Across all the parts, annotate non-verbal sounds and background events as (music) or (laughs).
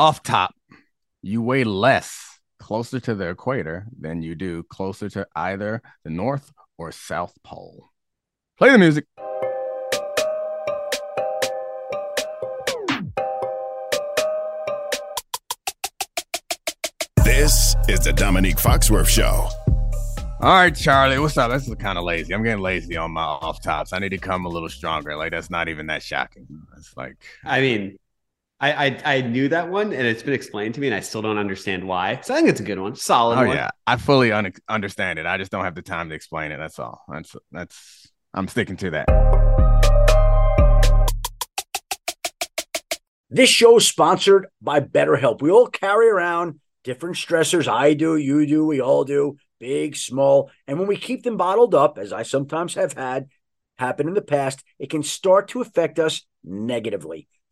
off top, you weigh less closer to the equator than you do closer to either the North or South Pole. Play the music. This is the Domonique Foxworth Show. All right, Charlie, what's up? This is kind of lazy. I'm getting lazy on my off tops. I need to come a little stronger. Like that's not even that shocking. It's like I mean, I, I, I knew that one, and it's been explained to me, and I still don't understand why. So I think it's a good one, solid. Oh one. yeah, I fully un- understand it. I just don't have the time to explain it. That's all. That's that's. I'm sticking to that. This show is sponsored by BetterHelp. We all carry around different stressors. I do, you do, we all do, big, small. And when we keep them bottled up, as I sometimes have had happen in the past, it can start to affect us negatively.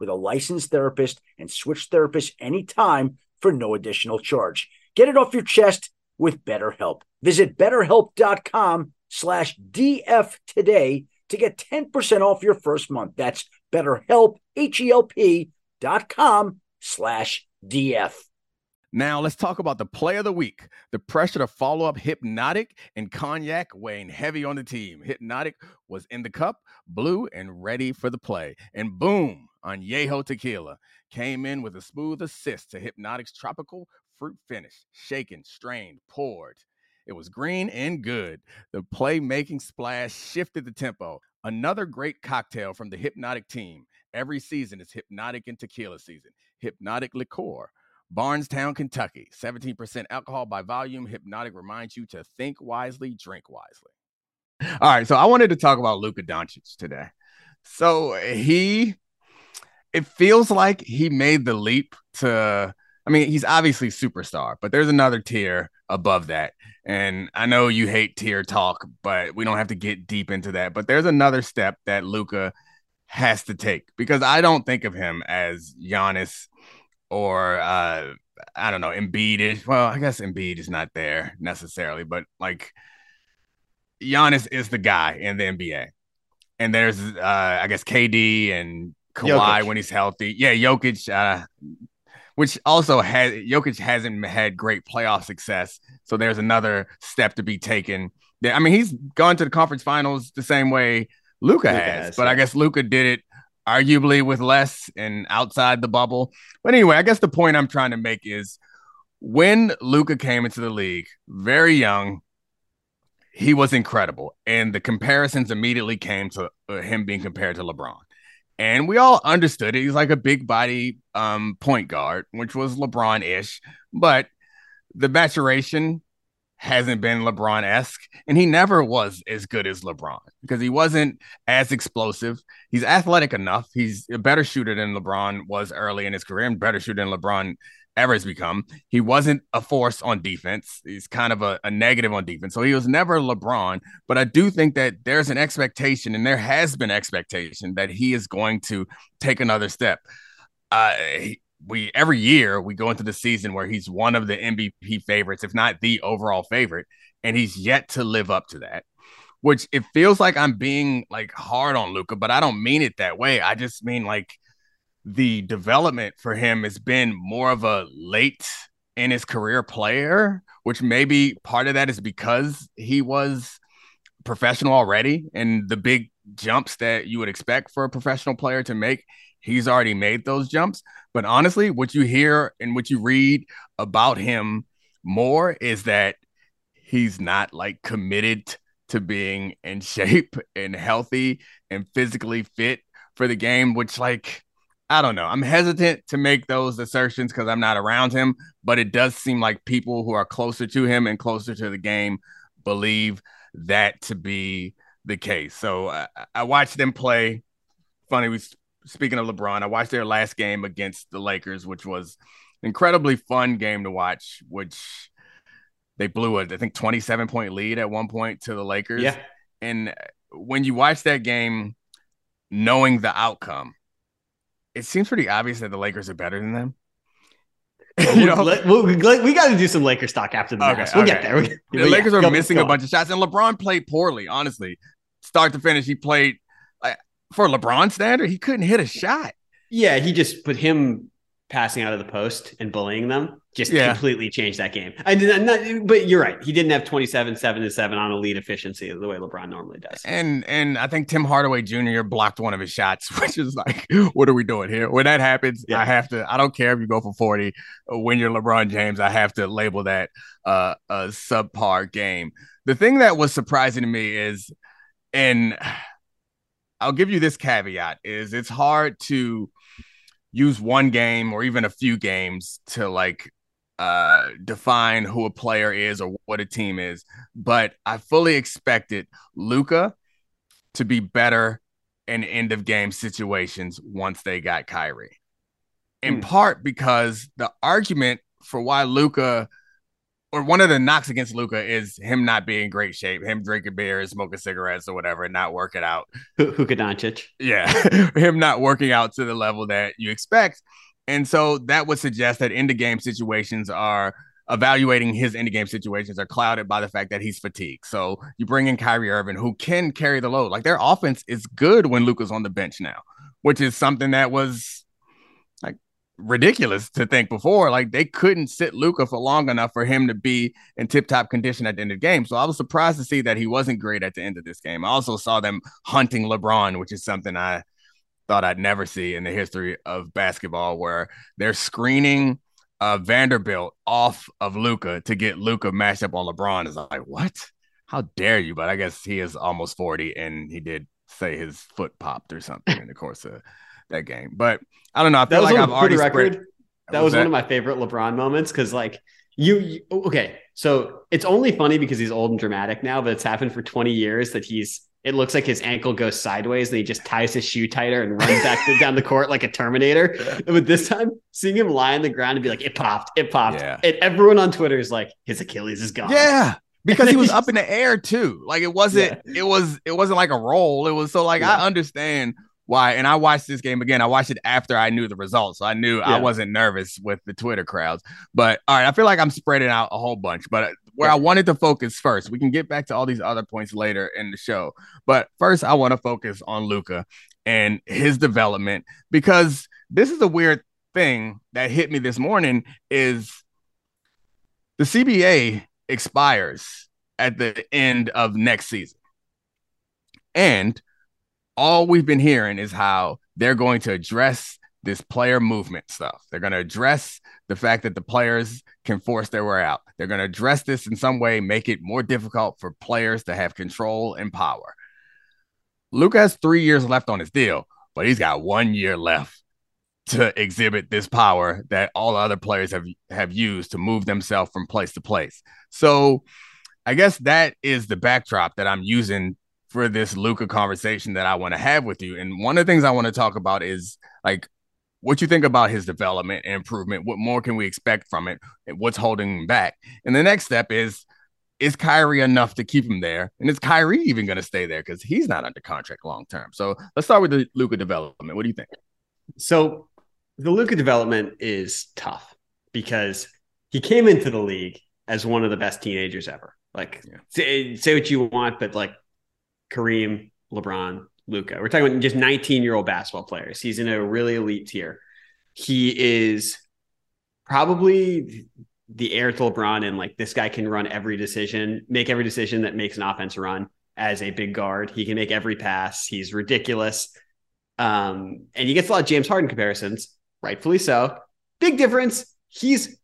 with a licensed therapist and switch therapists anytime for no additional charge. Get it off your chest with BetterHelp. Visit betterhelp.com slash DF today to get 10% off your first month. That's betterhelp, H-E-L-P dot com slash DF. Now let's talk about the play of the week. The pressure to follow up Hypnotic and Cognac weighing heavy on the team. Hypnotic was in the cup, blue, and ready for the play. And boom, Añejo Tequila came in with a smooth assist to Hypnotic's tropical fruit finish. Shaken, strained, poured. It was green and good. The playmaking splash shifted the tempo. Another great cocktail from the Hypnotic team. Every season is Hypnotic and Tequila season. Hypnotic liqueur Bardstown, Kentucky. 17% alcohol by volume. Hypnotic reminds you to think wisely, drink wisely. All right, so I wanted to talk about Luka Doncic today. So he, it feels like he made the leap to. I mean, he's obviously superstar, but there's another tier above that. And I know you hate tier talk, but we don't have to get deep into that. But there's another step that Luka has to take because I don't think of him as Giannis or uh, I don't know, Embiid is well, I guess Embiid is not there necessarily, but like Giannis is the guy in the NBA. And there's uh, I guess KD and Kawhi Jokic. when he's healthy. Yeah, Jokic, uh, which also has Jokic hasn't had great playoff success. So there's another step to be taken. I mean, he's gone to the conference finals the same way Luka has, has, but yeah. I guess Luka did it arguably with less and outside the bubble. But anyway, I guess the point I'm trying to make is when Luka came into the league, very young, he was incredible. And the comparisons immediately came to uh, him being compared to LeBron. And we all understood it. He's like a big body um, point guard, which was LeBron ish. But the maturation hasn't been LeBron esque, and he never was as good as LeBron because he wasn't as explosive. He's athletic enough. He's a better shooter than LeBron was early in his career, and better shooter than LeBron ever has become. He wasn't a force on defense. He's kind of a, a negative on defense. So he was never LeBron. But I do think that there's an expectation, and there has been expectation that he is going to take another step. Uh, we every year we go into the season where he's one of the MVP favorites, if not the overall favorite, and he's yet to live up to that. Which it feels like I'm being like hard on Luka, but I don't mean it that way. I just mean like the development for him has been more of a late in his career player, which maybe part of that is because he was professional already and the big jumps that you would expect for a professional player to make he's already made those jumps. But honestly, what you hear and what you read about him more is that he's not like committed to being in shape and healthy and physically fit for the game, which like I don't know. I'm hesitant to make those assertions because I'm not around him, but it does seem like people who are closer to him and closer to the game believe that to be the case. So I, I watched them play. Funny, we speaking of LeBron, I watched their last game against the Lakers, which was incredibly fun game to watch, which they blew a I think 27 point lead at one point to the Lakers. Yeah. And uh, when you watch that game, knowing the outcome, it seems pretty obvious that the Lakers are better than them. (laughs) you know, we, we, we got to do some Lakers talk after the Okay, match. We'll okay. get there. We- the but yeah, Lakers are go- missing go a bunch of shots, and LeBron played poorly. Honestly, start to finish, he played like, for LeBron standard. He couldn't hit a shot. Yeah, he just put him passing out of the post and bullying them just Yeah. completely changed that game. I did not, but you're right. He didn't have 27, 7 to 7 on elite efficiency the way LeBron normally does. And and I think Tim Hardaway Jr. blocked one of his shots, (laughs) which is like, what are we doing here? When that happens, Yeah. I have to. I don't care if you go for forty. When you're LeBron James, I have to label that uh, a subpar game. The thing that was surprising to me is, and I'll give you this caveat: is it's hard to use one game or even a few games to like uh define who a player is or what a team is but i fully expected luka to be better in end of game situations once they got Kyrie. In Hmm. part because the argument for why Luka or one of the knocks against Luka is him not being in great shape, him drinking beer, smoking cigarettes or whatever, and not working out. Luka Doncic. Yeah, (laughs) him not working out to the level that you expect. And so that would suggest that end of game situations are evaluating his end game situations are clouded by the fact that he's fatigued. So you bring in Kyrie Irving, who can carry the load. Like their offense is good when Luka's on the bench now, which is something that was ridiculous to think before. Like they couldn't sit Luka for long enough for him to be in tip top condition at the end of the game. So I was surprised to see that he wasn't great at the end of this game. I also saw them hunting LeBron, which is something I thought I'd never see in the history of basketball, where they're screening uh, Vanderbilt off of Luka to get Luka matched up on LeBron. Is like, what? How dare you? But I guess he is almost 40 and he did say his foot popped or something in the course of that game. But I don't know. I That feel was like one, I've already record. that was one of my favorite LeBron moments because, like, you, you okay. So it's only funny because he's old and dramatic now, but it's happened for 20 years that he's. It looks like his ankle goes sideways and he just ties his shoe tighter and runs back to, (laughs) down the court like a Terminator. But this time, seeing him lie on the ground and be like, "It popped, it popped," Yeah. and everyone on Twitter is like, "His Achilles is gone." Yeah. Because he was up (laughs) in the air too. Like it wasn't Yeah. it was it wasn't like a roll. It was so like Yeah. I understand why. And I watched this game again. I watched it after I knew the results. So I knew I wasn't nervous with the Twitter crowds. But all right, I feel like I'm spreading out a whole bunch. But uh, where Yeah. I wanted to focus first, we can get back to all these other points later in the show. But first, I want to focus on Luka and his development because this is a weird thing that hit me this morning is the CBA expires at the end of next season. And all we've been hearing is how they're going to address this player movement stuff. They're going to address the fact that the players can force their way out. They're going to address this in some way, make it more difficult for players to have control and power. Luke has three years left on his deal, but he's got one year left to exhibit this power that all other players have have used to move themselves from place to place. So I guess that is the backdrop that I'm using for this Luka conversation that I want to have with you. And one of the things I want to talk about is like what you think about his development and improvement. What more can we expect from it? And what's holding him back? And the next step is is Kyrie enough to keep him there? And is Kyrie even going to stay there? Because he's not under contract long term. So let's start with the Luka development. What do you think? So the Luka development is tough because he came into the league as one of the best teenagers ever. Like Yeah. say, say what you want, but like Kareem, LeBron, Luka. We're talking about just 19 year old basketball players. He's in a really elite tier. He is probably the heir to LeBron, and like this guy can run every decision, make every decision that makes an offense run as a big guard. He can make every pass. He's ridiculous. Um, and he gets a lot of James Harden comparisons, rightfully so. Big difference. He's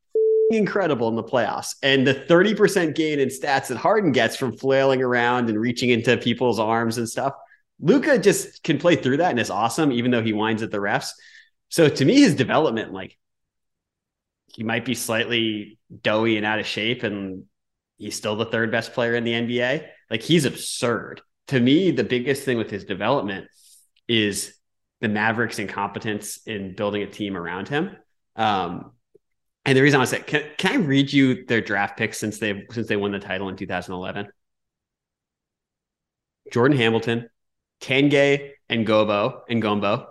incredible in the playoffs. And the 30% gain in stats that Harden gets from flailing around and reaching into people's arms and stuff. Luka just can play through that and is awesome, even though he whines at the refs. So to me, his development, like he might be slightly doughy and out of shape, and he's still the third best player in the NBA. Like he's absurd. To me, the biggest thing with his development is the Mavericks' incompetence in building a team around him. Um, And the reason I say, can, can I read you their draft picks since they since they won the title in 2011? Jordan Hamilton, Tanguy and Gobo and Gombo,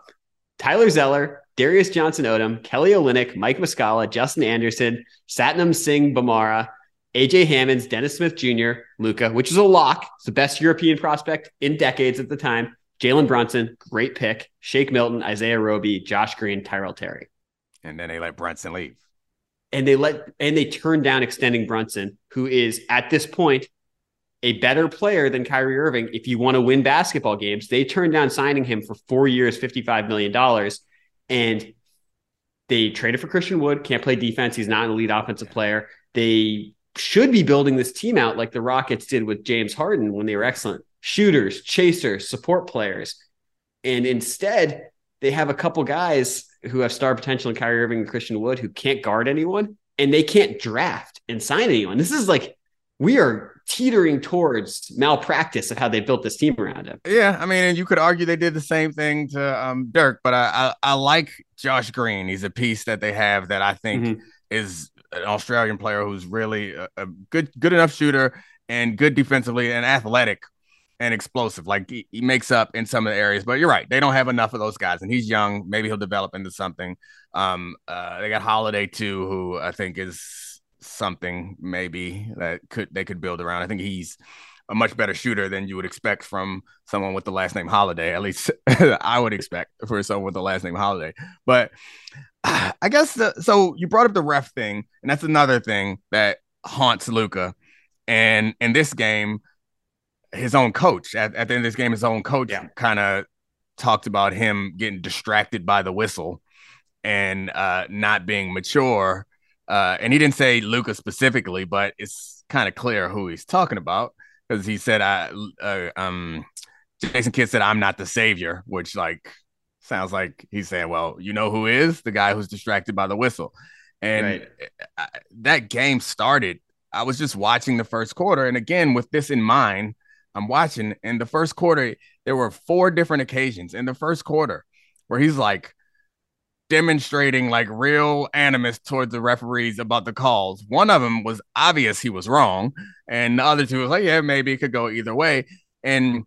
Tyler Zeller, Darius Johnson Odom, Kelly Olynyk, Mike Muscala, Justin Anderson, Satnam Singh Bhamara, AJ Hammons, Dennis Smith Jr., Luka, which is a lock. It's the best European prospect in decades at the time. Jalen Brunson, great pick. Shake Milton, Isaiah Roby, Josh Green, Tyrell Terry. And then they let Brunson leave. And they let and they turned down extending Brunson, who is at this point a better player than Kyrie Irving. If you want to win basketball games, they turned down signing him for four years, $55 million. And they traded for Christian Wood, can't play defense. He's not an elite offensive player. They should be building this team out like the Rockets did with James Harden when they were excellent shooters, chasers, support players. And instead, they have a couple guys who have star potential in Kyrie Irving and Christian Wood who can't guard anyone and they can't draft and sign anyone. This is like we are teetering towards malpractice of how they built this team around him. Yeah, I mean, and you could argue they did the same thing to um, Dirk, but I, I, I like Josh Green. He's a piece that they have that I think mm-hmm. is an Australian player who's really a, a, good good enough shooter and good defensively and athletic and explosive. Like he, he, makes up in some of the areas, but you're right. They don't have enough of those guys, and he's young. Maybe he'll develop into something. Um, uh, they got Holiday too, who I think is something maybe that could they could build around. I think he's a much better shooter than you would expect from someone with the last name Holiday. At least (laughs) I would expect for someone with the last name Holiday. But (sighs) I guess the, so. You brought up the ref thing, and that's another thing that haunts Luka. And in this game, his own coach at, at the end of this game, his own coach yeah. kind of talked about him getting distracted by the whistle and uh, not being mature uh, and he didn't say Luka specifically, but it's kind of clear who he's talking about because he said, "I uh, um." Jason Kidd said, "I'm not the savior," which like sounds like he's saying, "Well, you know who is the guy who's distracted by the whistle." And right. I, that game started. I was just watching the first quarter, and again with this in mind, I'm watching. In the first quarter, there were four different occasions in the first quarter where he's like, demonstrating like real animus towards the referees about the calls. One of them was obvious he was wrong, and the other two was like, yeah, maybe it could go either way. And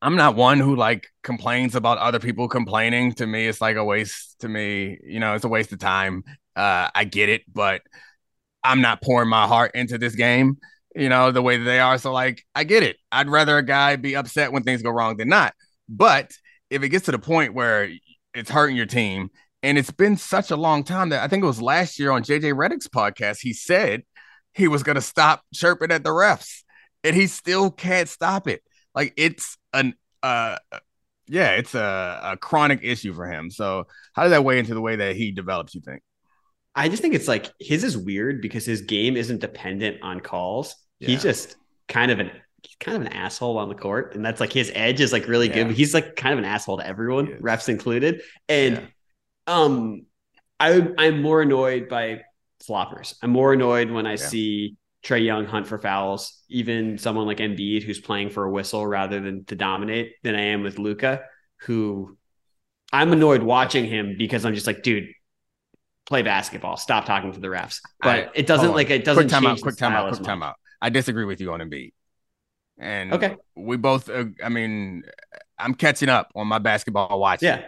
I'm not one who like complains about other people complaining. To me, it's like a waste. To me, you know, it's a waste of time. Uh, I get it, but I'm not pouring my heart into this game. You know, the way that they are. So, like, I get it. I'd rather a guy be upset when things go wrong than not. But if it gets to the point where it's hurting your team. And it's been such a long time that I think it was last year on JJ Redick's podcast, he said he was going to stop chirping at the refs, and he still can't stop it. Like it's an, uh, yeah, it's a, a chronic issue for him. So, how does that weigh into the way that he develops, you think? I just think it's like his is weird because his game isn't dependent on calls. Yeah. He's just kind of an he's kind of an asshole on the court, and that's like his edge is like really yeah. good. he's like kind of an asshole to everyone, refs included. And yeah. um, I I'm more annoyed by floppers. I'm more annoyed when I see Trae Young hunt for fouls, even someone like Embiid who's playing for a whistle rather than to dominate, than I am with Luka, who I'm annoyed watching him because I'm just like, dude, play basketball. Stop talking to the refs. But I, it doesn't like it doesn't quick time out, quick time out, quick time out. I disagree with you on Embiid. And okay, we both. Uh, I mean, I'm catching up on my basketball watching. Yeah,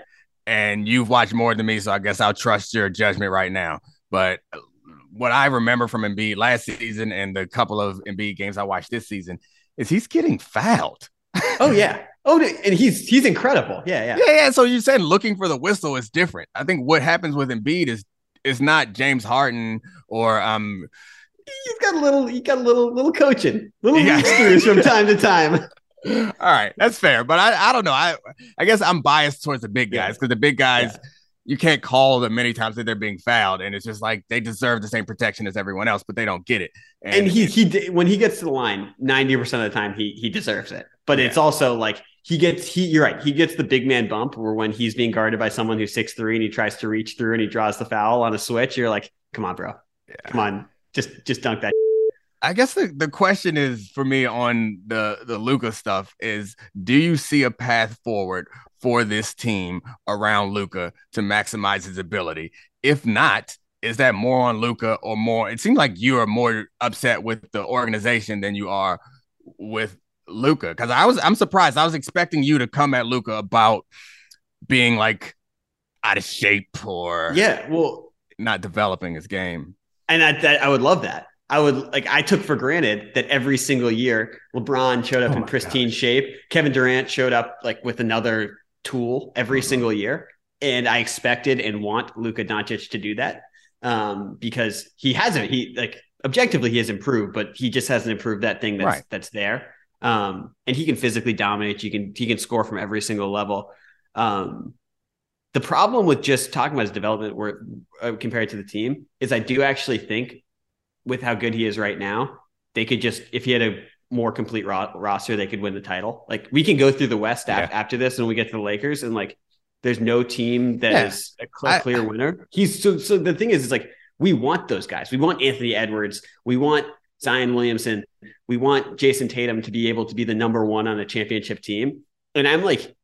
and you've watched more than me, so I guess I'll trust your judgment right now. But what I remember from Embiid last season and the couple of Embiid games I watched this season is he's getting fouled. oh (laughs) yeah. Oh, and he's he's incredible. Yeah, yeah. Yeah, yeah. So you said looking for the whistle is different. I think what happens with Embiid is is not James Harden or um he's got a little, he got a little, little coaching, little yeah. from (laughs) time to time. All right, that's fair, but I, I don't know. I, I guess I'm biased towards the big guys because the big guys, yeah. you can't call them many times that they're being fouled, and it's just like they deserve the same protection as everyone else, but they don't get it. And, and he, he, when he gets to the line, ninety percent of the time, he, he deserves it. But yeah. it's also like he gets, he, you're right, he gets the big man bump where when he's being guarded by someone who's six three and he tries to reach through and he draws the foul on a switch, you're like, come on, bro, come on, just just dunk that. I guess the, the question is for me on the the Luka stuff is do you see a path forward for this team around Luka to maximize his ability? If not, is that more on Luka or more? It seems like you are more upset with the organization than you are with Luka. Because I was, I'm surprised. I was expecting you to come at Luka about being like out of shape or yeah, well, not developing his game. And I, that, I would love that. I would like I took for granted that every single year LeBron showed up oh in pristine gosh. shape. Kevin Durant showed up like with another tool every mm-hmm. single year. And I expected and want Luka Doncic to do that um, because he hasn't. He like objectively he has improved, but he just hasn't improved that thing that's right. that's there. Um, and he can physically dominate. You can he can score from every single level. Um, the problem with just talking about his development, where uh, compared to the team, is I do actually think with how good he is right now, they could just if he had a more complete ro- roster, they could win the title. Like we can go through the West yeah. after this, and we get to the Lakers, and like there's no team that yeah. is a clear, clear I, winner. He's so so. The thing is, is like we want those guys. We want Anthony Edwards. We want Zion Williamson. We want Jayson Tatum to be able to be the number one on a championship team. And I'm like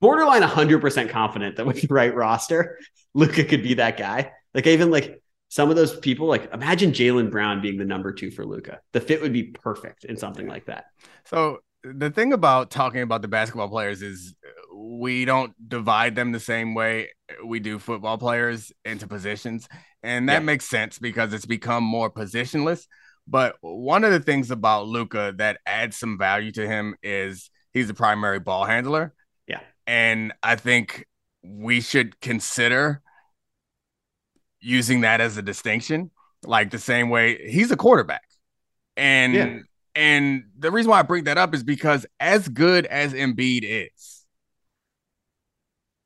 borderline 100% confident that with the right roster, (laughs) Luka could be that guy. Like even like some of those people, like imagine Jaylen Brown being the number two for Luka. The fit would be perfect in something like that. So the thing about talking about the basketball players is we don't divide them the same way we do football players into positions. And that yeah. makes sense because it's become more positionless. But one of the things about Luka that adds some value to him is he's a primary ball handler. Yeah. And I think we should consider using that as a distinction, like the same way he's a quarterback. And yeah. and the reason why I bring that up is because as good as Embiid is,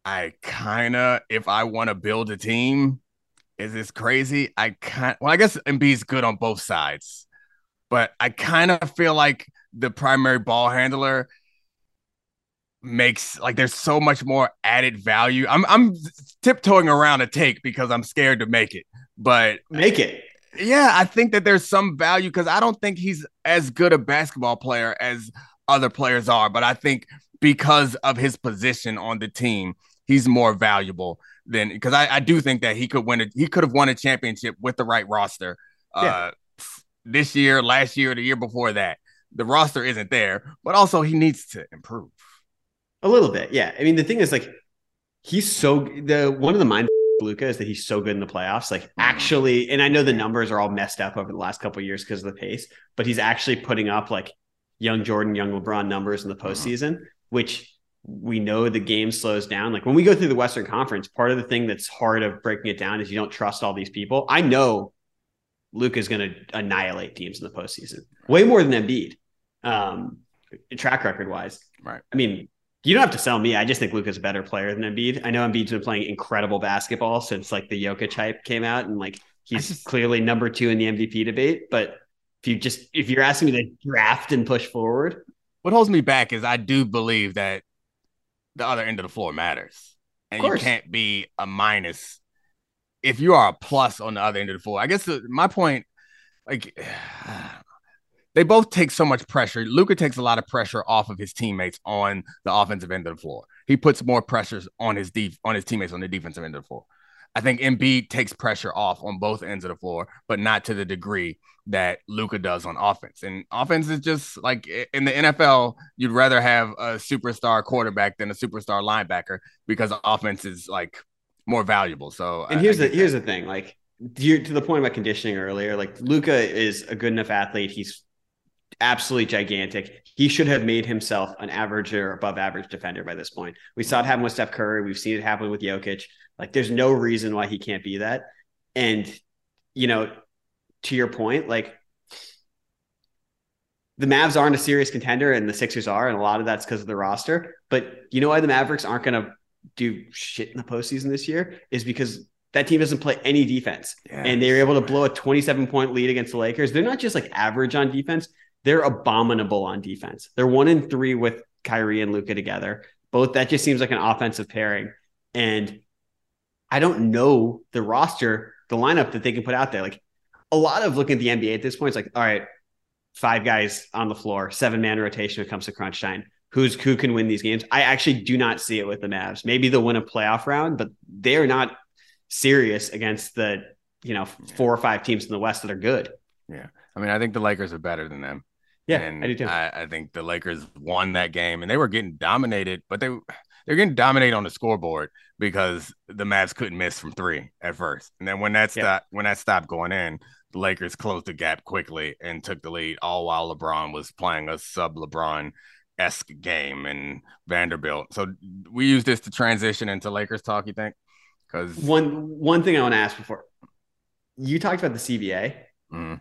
I kind of if I want to build a team, is this crazy? I kind well, I guess Embiid's good on both sides, but I kind of feel like the primary ball handler makes like there's so much more added value. I'm I'm tiptoeing around a take because I'm scared to make it, but make it. Yeah, I think that there's some value because I don't think he's as good a basketball player as other players are, but I think because of his position on the team, he's more valuable than because I, I do think that he could win it. He could have won a championship with the right roster. Uh, yeah. this year, last year, the year before that. The roster isn't there, but also he needs to improve. A little bit, yeah. I mean, the thing is, like, he's so the one of the mind Luka is that he's so good in the playoffs. Like, mm-hmm. actually, and I know the numbers are all messed up over the last couple years because of the pace, but he's actually putting up like young Jordan, young LeBron numbers in the mm-hmm. postseason, which we know the game slows down. Like when we go through the Western Conference, part of the thing that's hard of breaking it down is you don't trust all these people. I know Luke is going to annihilate teams in the postseason way more than Embiid, um, track record wise. Right. I mean, you don't have to sell me. I just think Luke is a better player than Embiid. I know Embiid's been playing incredible basketball since like the Jokic hype came out, and like he's just, clearly number two in the MVP debate. But if you just if you're asking me to draft and push forward, what holds me back is I do believe that the other end of the floor matters, and you can't be a minus if you are a plus on the other end of the floor. I guess the, my point, like (sighs) they both take so much pressure. Luka takes a lot of pressure off of his teammates on the offensive end of the floor. He puts more pressures on his def- on his teammates on the defensive end of the floor. I think Embiid takes pressure off on both ends of the floor, but not to the degree that Luka does on offense. And offense is just like in the NFL, you'd rather have a superstar quarterback than a superstar linebacker because offense is like more valuable. So And here's the here's the thing, like to the point about conditioning earlier, like Luka is a good enough athlete. He's absolutely gigantic. He should have made himself an average or above average defender by this point. We saw it happen with Steph Curry. We've seen it happen with Jokic. Like, there's no reason why he can't be that. And, you know, to your point, like, the Mavs aren't a serious contender and the Sixers are. And a lot of that's because of the roster. But you know why the Mavericks aren't going to do shit in the postseason this year? Is because that team doesn't play any defense. And they were able to blow a 27 point lead against the Lakers. They're not just like average on defense, they're abominable on defense. They're one in three with Kyrie and Luka together. Both that just seems like an offensive pairing. And I don't know the roster, the lineup that they can put out there. Like a lot of looking at the NBA at this point, it's like, all right, five guys on the floor, seven man rotation when it comes to crunch time. Who's who can win these games? I actually do not see it with the Mavs. Maybe they'll win a playoff round, but they are not serious against the you know four or five teams in the West that are good. Yeah, I mean, I think the Lakers are better than them. Yeah, and I do too. I, I think the Lakers won that game, and they were getting dominated, but they they're getting dominate on the scoreboard because the Mavs couldn't miss from three at first, and then when that Yeah. stopped when that stopped going in, the Lakers closed the gap quickly and took the lead, all while LeBron was playing a sub LeBron esque game and Vanderbilt. So we use this to transition into Lakers talk. You think? Because One one thing I want to ask before you talked about the CBA. Mhm.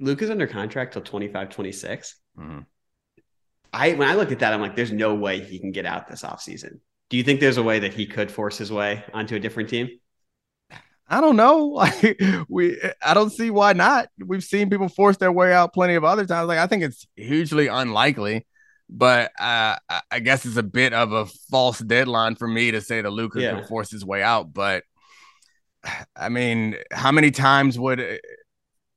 Luke is under contract till 25, 26. Mhm. I when I looked at that, I'm like, there's no way he can get out this offseason. Do you think there's a way that he could force his way onto a different team? I don't know. (laughs) Like we, I don't see why not. We've seen people force their way out plenty of other times. Like I think it's hugely unlikely, but uh, I- I guess it's a bit of a false deadline for me to say that Luka Yeah. can force his way out. But (sighs) I mean, how many times would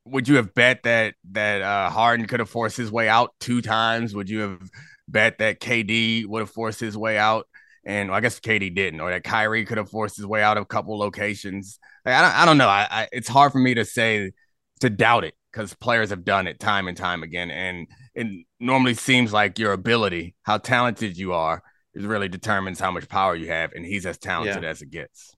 would you have bet that that uh, Harden could have forced his way out two times? Would you have bet that KD would have forced his way out? And well, I guess KD didn't, or that Kyrie could have forced his way out of a couple locations. Like, I don't, I don't know. I, I, it's hard for me to say to doubt it because players have done it time and time again, and it normally seems like your ability, how talented you are, is really determines how much power you have, and he's as talented as it gets.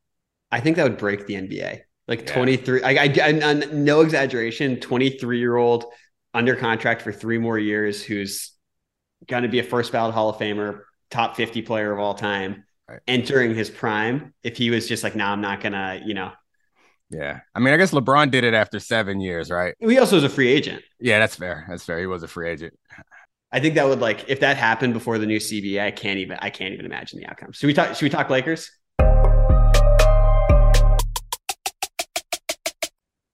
I think that would break the NBA. Like Yeah. 23, I, I, I, no exaggeration, 23 year old under contract for three more years who's going to be a first ballot Hall of Famer, top 50 player of all time, Right. entering his prime. If he was just like, no, I'm not going to, you know, Yeah, I mean, I guess LeBron did it after seven years, right? he also was a free agent. Yeah, that's fair. That's fair. He was a free agent. I think that would like if that happened before the new CBA, I can't even I can't even imagine the outcome. Should we talk? Should we talk Lakers?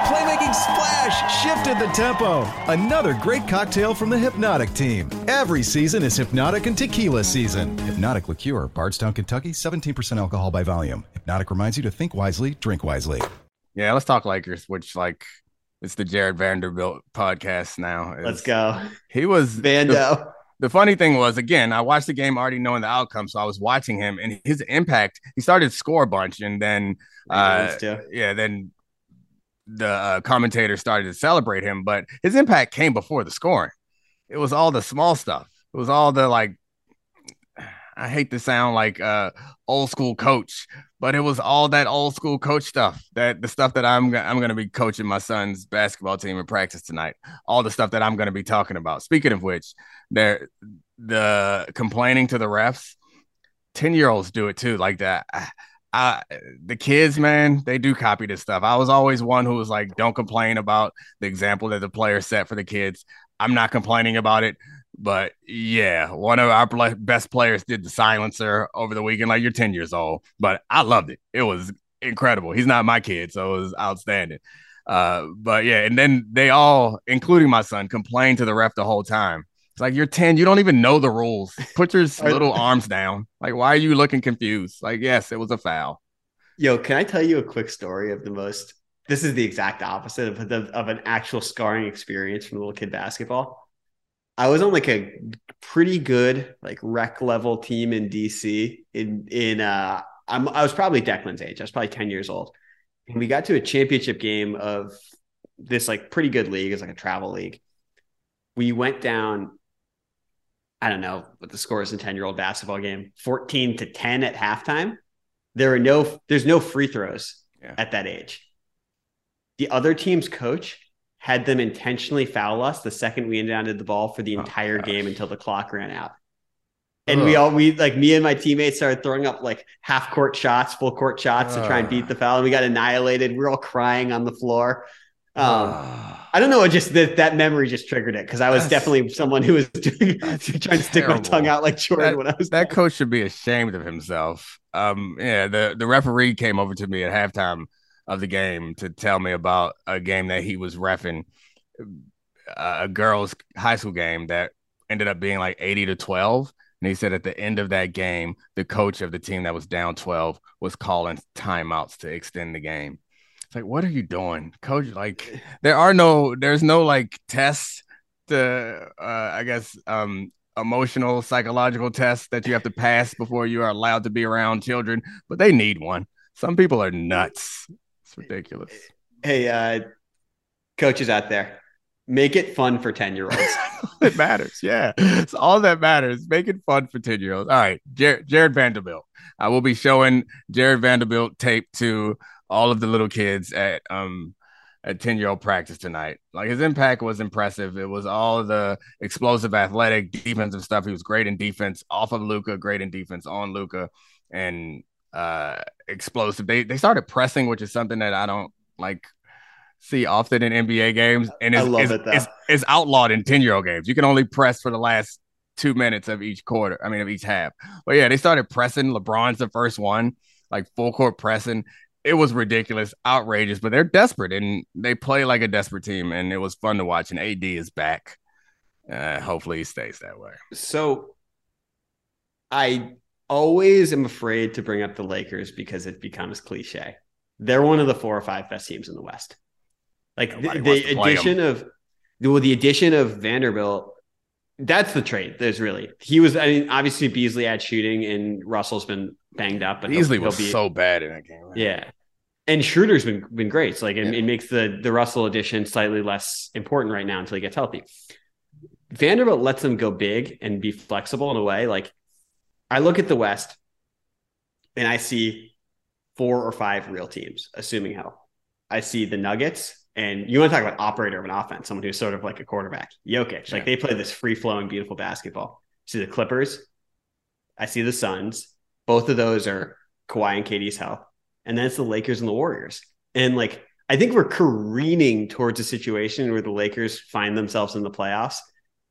The playmaking splash shifted the tempo. Another great cocktail from the Hypnotic team. Every season is Hypnotic and Tequila season. Hypnotic Liqueur, Bardstown, Kentucky, 17% alcohol by volume. Hypnotic reminds you to think wisely, drink wisely. Yeah, let's talk Lakers, which like it's the Jarred Vanderbilt podcast now. Let's go, He was the, Vando. the funny thing was again, I watched the game already knowing the outcome, so I was watching him and his impact. He started to score a bunch, and then uh, yeah, then the uh, commentator started to celebrate him, but his impact came before the scoring. It was all the small stuff. It was all the like. I hate to sound like uh old school coach, but it was all that old school coach stuff. That the stuff that I'm I'm going to be coaching my son's basketball team in practice tonight. All the stuff that I'm going to be talking about. Speaking of which, there the complaining to the refs. Ten year olds do it too, like that. I, the kids, man, they do copy this stuff. I was always one who was like, don't complain about the example that the player set for the kids. I'm not complaining about it. But yeah, one of our best players did the silencer over the weekend. Like you're 10 years old, but I loved it. It was incredible. He's not my kid, so it was outstanding. Uh, but yeah, and then they all, including my son, complained to the ref the whole time. It's like you're 10, you don't even know the rules. Put your (laughs) little arms down. Like, why are you looking confused? Like, yes, it was a foul. Yo, can I tell you a quick story of the most? This is the exact opposite of the, of an actual scarring experience from little kid basketball. I was on like a pretty good like rec level team in DC. In in uh, I'm I was probably Declan's age. I was probably ten years old, and we got to a championship game of this like pretty good league. It's like a travel league. We went down. I don't know what the score is in ten year old basketball game. Fourteen to ten at halftime there are no there's no free throws Yeah. at that age. The other team's coach had them intentionally foul us the second we inbounded the ball for the Oh, entire gosh. game until the clock ran out. And we all we like me and my teammates started throwing up like half court shots, full court shots to try and beat the foul, and we got annihilated. We are all crying on the floor. Um, I don't know. It just that that memory just triggered it because I was That's- definitely someone who was (laughs) doing, trying to stick my tongue out like Jordan That- when I was that coach should be ashamed of himself. Um, yeah, the the referee came over to me at halftime of the game to tell me about a game that he was refing, uh, a girls' high school game that ended up being like eighty to twelve. And he said at the end of that game, the coach of the team that was down twelve was calling timeouts to extend the game. It's like, what are you doing, coach? Like, there are no, there's no like tests to, uh, I guess, um, emotional psychological tests that you have to pass before you are allowed to be around children but they need one. Some people are nuts. It's ridiculous. Hey, uh, coaches out there, make it fun for 10 year olds. it (laughs) matters yeah. It's all that matters. Make it fun for 10 year olds all right Jer- jarred vanderbilt. I will be showing jarred vanderbilt tape to all of the little kids at um at 10 year old practice tonight. Like his impact was impressive. It was all the explosive athletic defensive stuff. He was great in defense off of luka great in defense on luka and uh explosive. They they started pressing which is something that i don't like see often in nba games and I it's, love it's, it, though. it's, it's outlawed in 10 year old games. You can only press for the last two minutes of each quarter i mean of each half. But yeah they started pressing. Lebron's the first one like full court pressing it was ridiculous, outrageous, but they're desperate and they play like a desperate team. And it was fun to watch. And AD is back. Uh, hopefully he stays that way. So I always am afraid to bring up the Lakers because it becomes cliche. They're one of the four or five best teams in the West. Like the, Nobody the 'em. addition of well, the addition of Vanderbilt, that's the trade. There's really he was. I mean, obviously Beasley had shooting and Russell's been banged up, but he'll- Beasley he'll was be- so bad in that game. yeah. And Schroeder's been been great. So like it, Yeah. it makes the the Russell addition slightly less important right now until he gets healthy. Vanderbilt lets them go big and be flexible in a way. Like I look at the West and I see four or five real teams, assuming health. I see the Nuggets, and you want to talk about operator of an offense, someone who's sort of like a quarterback, Jokic. Like Yeah. they play this free flowing, beautiful basketball. see the Clippers. I see the Suns. Both of those are Kawhi and KD's health. And then it's the Lakers and the Warriors. And like, I think we're careening towards a situation where the Lakers find themselves in the playoffs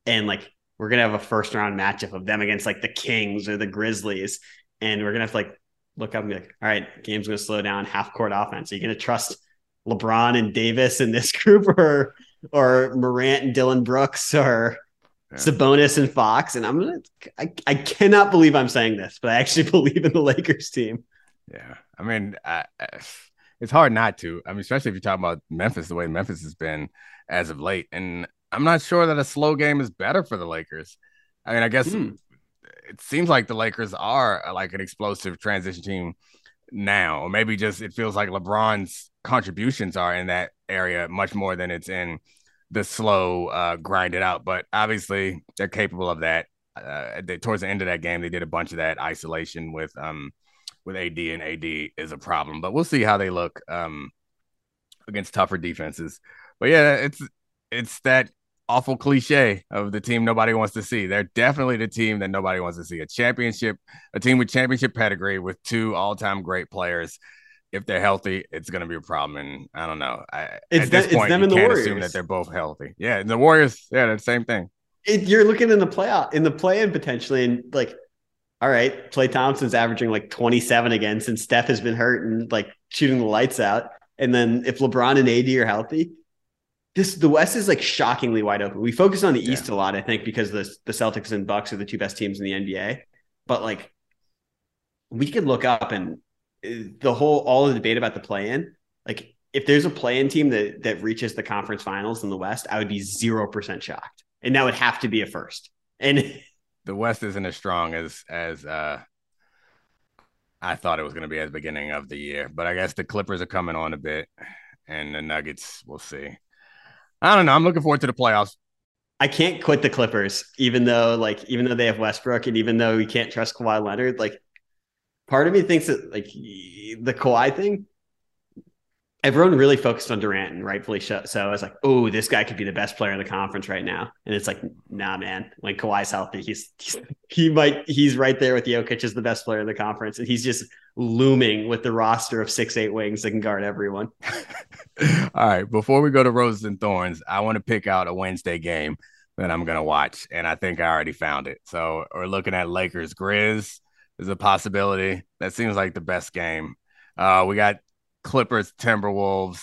and like we're gonna have a first round matchup of them against like the Kings or the Grizzlies. And we're gonna have to like look up and be like, all right, game's gonna slow down, half court offense. Are you gonna trust LeBron and Davis in this (laughs) group or or Morant and Dillon Brooks or Yeah. Sabonis and Fox? And I'm gonna I, I cannot believe I'm saying this, but I actually (laughs) believe in the Lakers team. Yeah. I mean, I, it's hard not to. I mean, especially if you're talking about Memphis, the way Memphis has been as of late. And I'm not sure that a slow game is better for the Lakers. I mean, I guess Hmm. it seems like the Lakers are uh, like an explosive transition team now, or maybe just it feels like LeBron's contributions are in that area much more than it's in the slow, uh, grind it out. But obviously, they're capable of that. Uh, they, towards the end of that game, they did a bunch of that isolation with um with AD, and AD is a problem. But we'll see how they look um against tougher defenses. But yeah, it's it's that awful cliche of the team nobody wants to see. They're definitely the team that nobody wants to see. A championship, a team with championship pedigree with two all-time great players. If they're healthy, it's going to be a problem. And I don't know. I, It's at this them- it's point, them you and the can't assume that they're both healthy. Yeah, the Warriors, yeah, the same thing. It, you're looking in the playoff in the play-in potentially, and like, all right, Klay Thompson's averaging like 27 again since Steph has been hurt and like shooting the lights out. And then if LeBron and AD are healthy, this the West is like shockingly wide open. We focus on the Yeah. East a lot, I think, because the the Celtics and Bucks are the two best teams in the NBA. But like, we could look up and the whole all the debate about the play-in. Like, if there's a play-in team that that reaches the conference finals in the West, I would be zero percent shocked, and that would have to be a first. And (laughs) the West isn't as strong as as uh I thought it was going to be at the beginning of the year, but I guess the Clippers are coming on a bit, and the Nuggets. We'll see. I don't know. I'm looking forward to the playoffs. I can't quit the Clippers, even though like even though they have Westbrook and even though we can't trust Kawhi Leonard, like part of me thinks that like the Kawhi thing, everyone really focused on Durant and rightfully so. So I was like, oh, this guy could be the best player in the conference right now. And it's like, nah, man. When Kawhi's healthy, he's, he's he might he's right there with Jokic as the best player in the conference, and he's just looming with the roster of six eight wings that can guard everyone. (laughs) All right, before we go to roses and thorns, I want to pick out a Wednesday game that I'm gonna watch, and I think I already found it. So we're looking at Lakers Grizz is a possibility. That seems like the best game. Uh, we got Clippers, Timberwolves.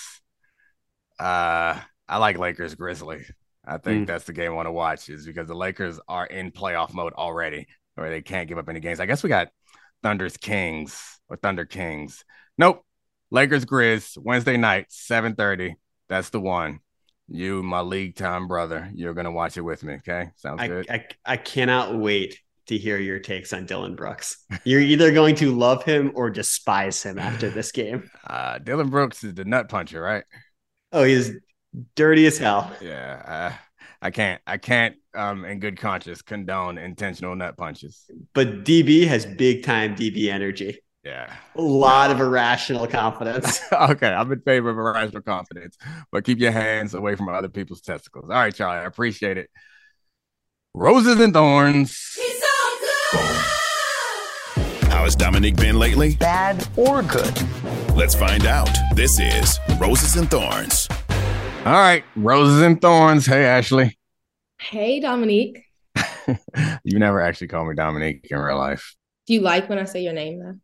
Uh, I like Lakers, Grizzly. I think mm. that's the game I want to watch is because the Lakers are in playoff mode already, where they can't give up any games. I guess we got Thunder's Kings or Thunder Kings. Nope. Lakers Grizz Wednesday night, 7:30. That's the one. You, my league time brother, you're gonna watch it with me. Okay. Sounds I, good. I, I cannot wait to hear your takes on Dillon Brooks. You're either going to love him or despise him after this game. (laughs) Uh, Dillon Brooks is the nut puncher, right? Oh, he's dirty as hell. Yeah, uh, I can't, I can't, um, in good conscience, condone intentional nut punches. But DB has big time DB energy. Yeah, a lot of irrational confidence. (laughs) okay, I'm in favor of irrational confidence, but keep your hands away from other people's testicles. All right, Charlie, I appreciate it. Roses and thorns. How has Domonique been lately? Bad or good? Let's find out. This is Roses and Thorns. All right, Roses and Thorns. Hey, Ashley. Hey, Domonique. (laughs) you never actually call me Domonique in real life. Do you like when I say your name though?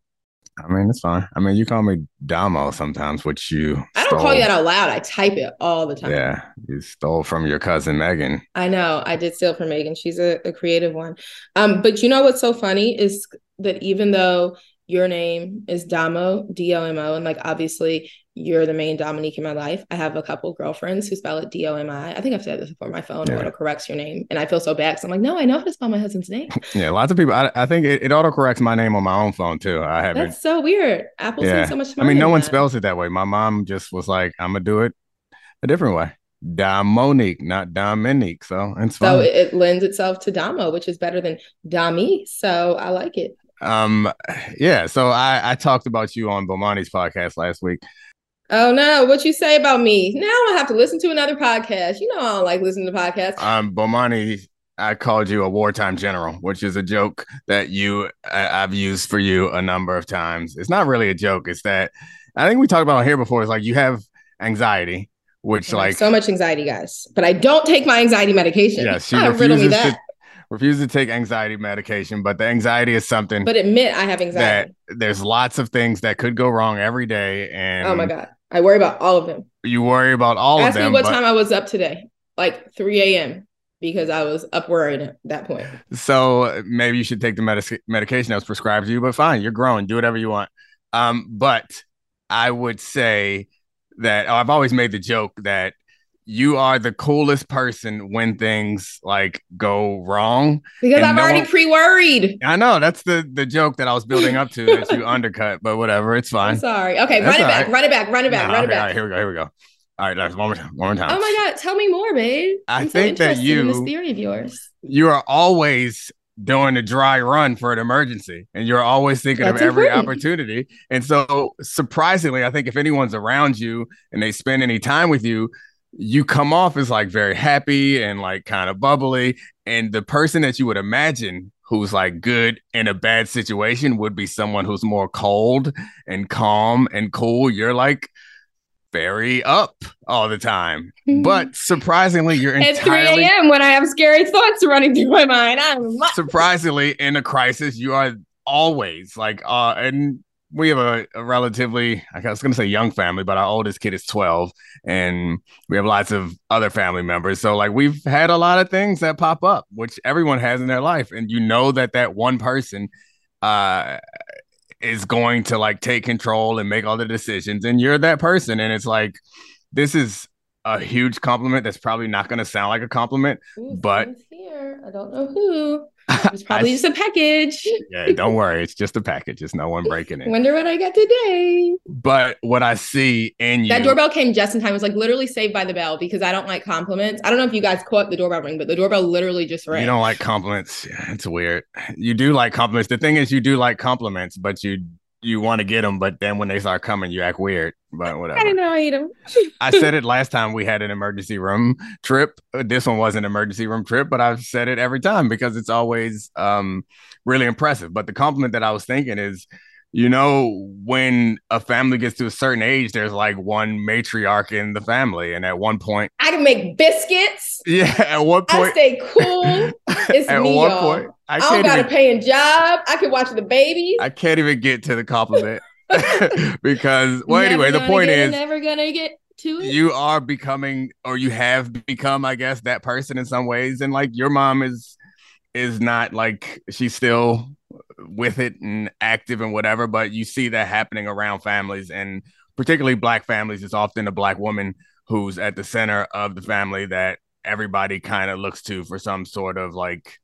I mean, it's fine. I mean, you call me Damo sometimes, which you. I don't stole. call you that out loud. I type it all the time. Yeah, you stole from your cousin Megan. I know. I did steal from Megan. She's a, a creative one. Um, but you know what's so funny is that even though your name is Damo, D O M O, and like obviously you're the main Dominique in my life. I have a couple girlfriends who spell it D O M I. I think I've said this before. My phone yeah. auto corrects your name, and I feel so bad because I'm like, no, I know how to spell my husband's name. (laughs) yeah, lots of people. I, I think it, it auto corrects my name on my own phone too. I haven't. That's so weird. Apple's yeah. so much. I mean, no one that. spells it that way. My mom just was like, I'm gonna do it a different way. Domonique, not Dominique. So it's. So it, it lends itself to Damo, which is better than Dami. So I like it. Um, yeah. So I I talked about you on Bomani's podcast last week. Oh no, what you say about me? Now I have to listen to another podcast. You know I don't like listening to podcasts. Um, Bomani, I called you a wartime general, which is a joke that you I've used for you a number of times. It's not really a joke. It's that I think we talked about here before. It's like you have anxiety, which like so much anxiety, guys. But I don't take my anxiety medication. Yeah, she refuses to, refuse to take anxiety medication, but the anxiety is something. But admit I have anxiety. There's lots of things that could go wrong every day, and oh my god, I worry about all of them. You worry about all Ask of them. Ask me what but... time I was up today, like 3 a.m. because I was up worried at that point. So maybe you should take the medic- medication that was prescribed to you. But fine, you're growing. Do whatever you want. Um, but I would say that oh, I've always made the joke that you are the coolest person when things like go wrong because I'm no already one... pre-worried. I know that's the the joke that I was building up to (laughs) that you undercut, but whatever, it's fine. I'm sorry. Okay, that's run it back, right. run it back, run it back, no, run okay, it back. All right, here we go. Here we go. All right, one more time. One more time. Oh my god, tell me more, babe. I'm I think so that you this theory of yours. You are always doing a dry run for an emergency and you're always thinking That's of every opportunity. And so surprisingly, I think if anyone's around you and they spend any time with you, you come off as like very happy and like kind of bubbly. And the person that you would imagine who's like good in a bad situation would be someone who's more cold and calm and cool. You're like very up all the time. But surprisingly, you're at entirely 3 a.m. when I have scary thoughts running through my mind. I'm surprisingly in a crisis, you are always like uh and we have a, a, relatively I was gonna say young family, but our oldest kid is 12 and we have lots of other family members. So like we've had a lot of things that pop up, which everyone has in their life. And you know that that one person uh is going to like take control and make all the decisions and you're that person and it's like this is a huge compliment that's probably not going to sound like a compliment Ooh, but here i don't know who (laughs) it's probably I, just a package. yeah, don't worry. It's just a package. It's no one breaking it. Wonder what I got today. But what I see in you. That doorbell came just in time. It was like literally saved by the bell because I don't like compliments. I don't know if you guys caught the doorbell ring, but the doorbell literally just rang. You don't like compliments. It's weird. You do like compliments. The thing is, you do like compliments, but you you want to get them, but then when they start coming, you act weird. But (laughs) whatever. I didn't know I hate them. (laughs) I said it last time we had an emergency room trip. This one was an emergency room trip, but I've said it every time because it's always um, really impressive. But the compliment that I was thinking is you know, when a family gets to a certain age, there's like one matriarch in the family. And at one point, I can make biscuits. Yeah. At one point, I stay cool. (laughs) It's at me, one y'all. point, I I, don't got even, a paying job. I can watch the babies. I can't even get to the compliment (laughs) (laughs) because, well, Never anyway, the point is, never gonna get to it. you are becoming or you have become i guess that person in some ways and like your mom is is not like she's still with it and active and whatever but you see that happening around families and particularly black families it's often a black woman who's at the center of the family that everybody kind of looks to for some sort of like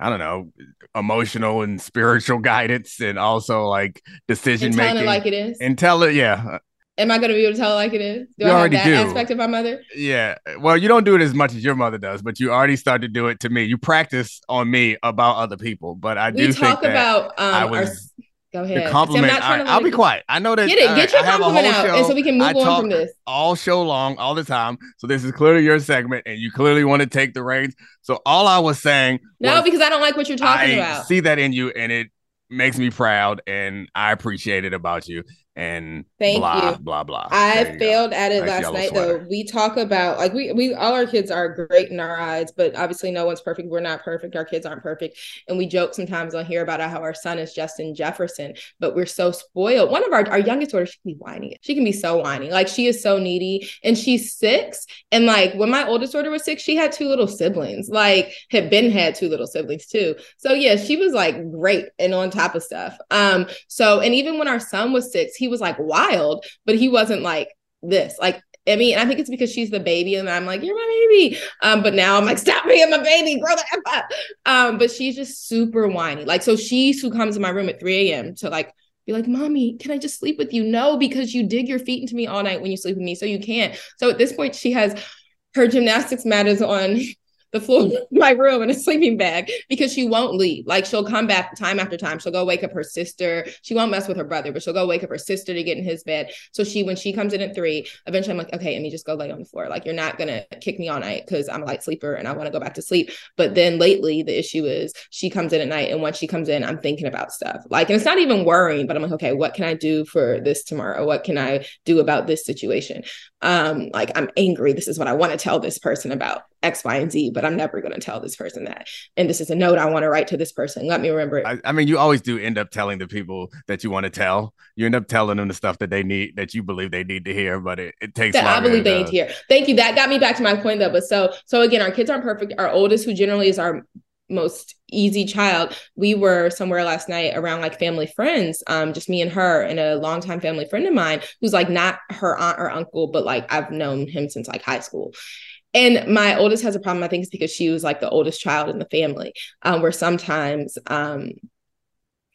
I don't know, emotional and (laughs) spiritual guidance, and also like decision making. it like it is. and tell it, yeah, Am I gonna be able to tell like it is? Do You I have that do. aspect of my mother? Yeah. Well, you don't do it as much as your mother does, but you already start to do it to me. You practice on me about other people, but I do We talk about um I our was go ahead. See, the I'm compliment. not trying all to right, I'll let be quiet. I know that. Get it, get your I compliment out, and so we can move I on from this. all show long, all the time. So this is clearly your segment, and you clearly want to take the reins. So all I was saying, No, was because I don't like what you're talking I about. see that in you, and it makes me proud, and I appreciate it about you. And Thank blah you. blah blah. I There you go. failed at it Nice last night sweater. though. We talk about like we we all our kids are great in our eyes, but obviously no one's perfect. We're not perfect. Our kids aren't perfect. And we joke sometimes on here about how our son is Justin Jefferson, but we're so spoiled. One of our our youngest daughter, she can be whiny. She can be so whiny. Like she is so needy. And she's six. And like when my oldest daughter was six, she had two little siblings. Like had been had two little siblings too. So yeah, she was like great and on top of stuff. Um, so and even when our son was six, he was like wild, but he wasn't like this. Like I mean, I think it's because she's the baby, and I'm like, you're my baby. Um, but now I'm like, (laughs) stop being my baby, grow the F up. Um, but she's just super whiny. Like, so she's who comes in my room at 3 a.m. to like be like, mommy, can I just sleep with you? No, because you dig your feet into me all night when you sleep with me, so you can't. So at this point, she has her gymnastics mat is on the floor of (laughs) my room in a sleeping bag because she won't leave. Like she'll come back time after time. She'll go wake up her sister. She won't mess with her brother, but she'll go wake up her sister to get in his bed. So she, when she comes in at three, eventually I'm like, okay, Amy, just go lay on the floor. Like you're not gonna kick me all night because I'm a light sleeper and I want to go back to sleep. But then lately the issue is she comes in at night and once she comes in, I'm thinking about stuff. Like, and it's not even worrying, but I'm like, okay, what can I do for this tomorrow? What can I do about this situation? Um, like I'm angry. This is what I want to tell this person about X, Y, and Z, but I'm never going to tell this person that. And this is a note I want to write to this person. Let me remember it. I, I mean, you always do end up telling the people that you want to tell. You end up telling them the stuff that they need, that you believe they need to hear, but it, it takes that I believe they need to hear. Thank you. That got me back to my point though. But so so again, our kids aren't perfect. Our oldest, who generally is our most easy child, we were somewhere last night around like family friends, um, just me and her and a longtime family friend of mine who's like not her aunt or uncle, but like I've known him since like high school. And my oldest has a problem, I think, is because she was like the oldest child in the family, um, where sometimes um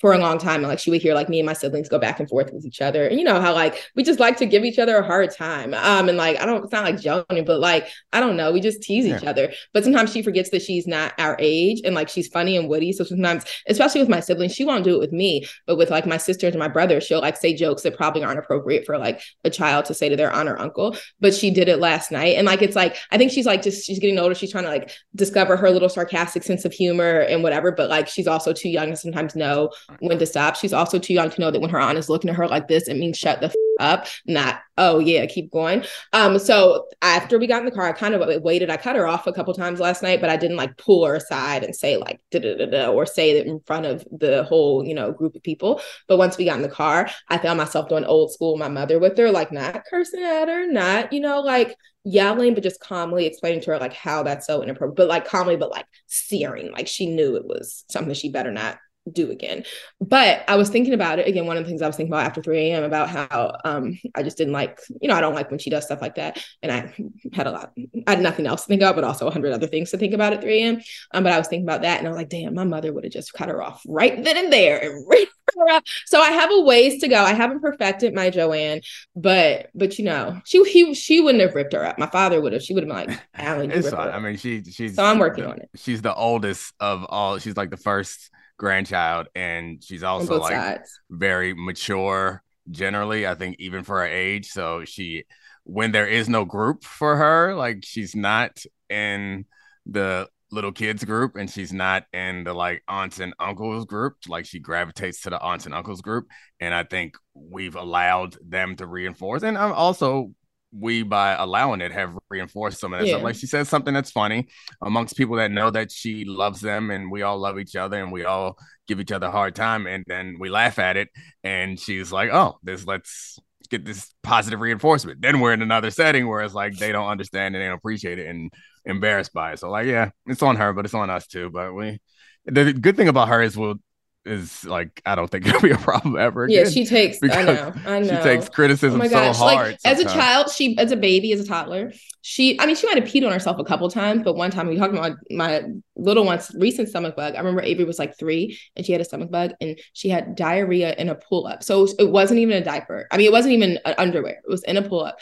for a long time. And like she would hear like me and my siblings go back and forth with each other. And you know how like we just like to give each other a hard time. Um and like I don't it's not like joking, but like I don't know, we just tease each other. But sometimes she forgets that she's not our age and like she's funny and witty. So sometimes, especially with my siblings, she won't do it with me. But with like my sisters and my brother, she'll like say jokes that probably aren't appropriate for like a child to say to their aunt or uncle. But she did it last night. And like it's like I think she's like just she's getting older. She's trying to like discover her little sarcastic sense of humor and whatever. But like she's also too young to sometimes know when to stop. She's also too young to know that when her aunt is looking at her like this, it means shut the f- up, not oh yeah, keep going. Um, so after we got in the car, I kind of waited. I cut her off a couple times last night, but I didn't like pull her aside and say like da da da or say it in front of the whole you know group of people. But once we got in the car, I found myself doing old school my mother with her, like not cursing at her, not you know like yelling, but just calmly explaining to her like how that's so inappropriate, but like calmly, but like searing, like she knew it was something she better not do again. But I was thinking about it again. One of the things I was thinking about after 3 a.m. about how um I just didn't like, you know, I don't like when she does stuff like that. And I had a lot, I had nothing else to think about, but also a hundred other things to think about at 3 a.m. Um, but I was thinking about that and I was like, damn, my mother would have just cut her off right then and there and (laughs) ripped her up. So I have a ways to go. I haven't perfected my Joanne, but but you know, she he she wouldn't have ripped her up. My father would have. She would have been like, Alan, you It's. I mean, she she's So I'm working the- on it. She's the oldest of all. She's like the first grandchild, and she's also like sides. very mature generally. I think even for her age, so she when there is no group for her, like she's not in the little kids group and she's not in the like aunts and uncles group like she gravitates to the aunts and uncles group and i think we've allowed them to reinforce and i'm also we by allowing it have reinforced some of that Yeah. stuff like she says something that's funny amongst people that know that she loves them and we all love each other and we all give each other a hard time. And then we laugh at it and she's like oh this let's get this positive reinforcement. Then we're in another setting where it's like they don't understand and they don't appreciate it and embarrassed by it. So like yeah it's on her but it's on us too. But we the good thing about her is we'll is like I don't think (laughs) it'll be a problem ever Yeah, she takes. I know. I know. She takes criticism Oh my so gosh! hard. Like as a child, she as a baby, as a toddler, she. I mean, she might have peed on herself a couple times, but one time we talked about my little one's recent stomach bug. I remember Avery was like three, and she had a stomach bug, and she had diarrhea in a pull up. So it wasn't even a diaper. I mean, it wasn't even an underwear. It was in a pull up.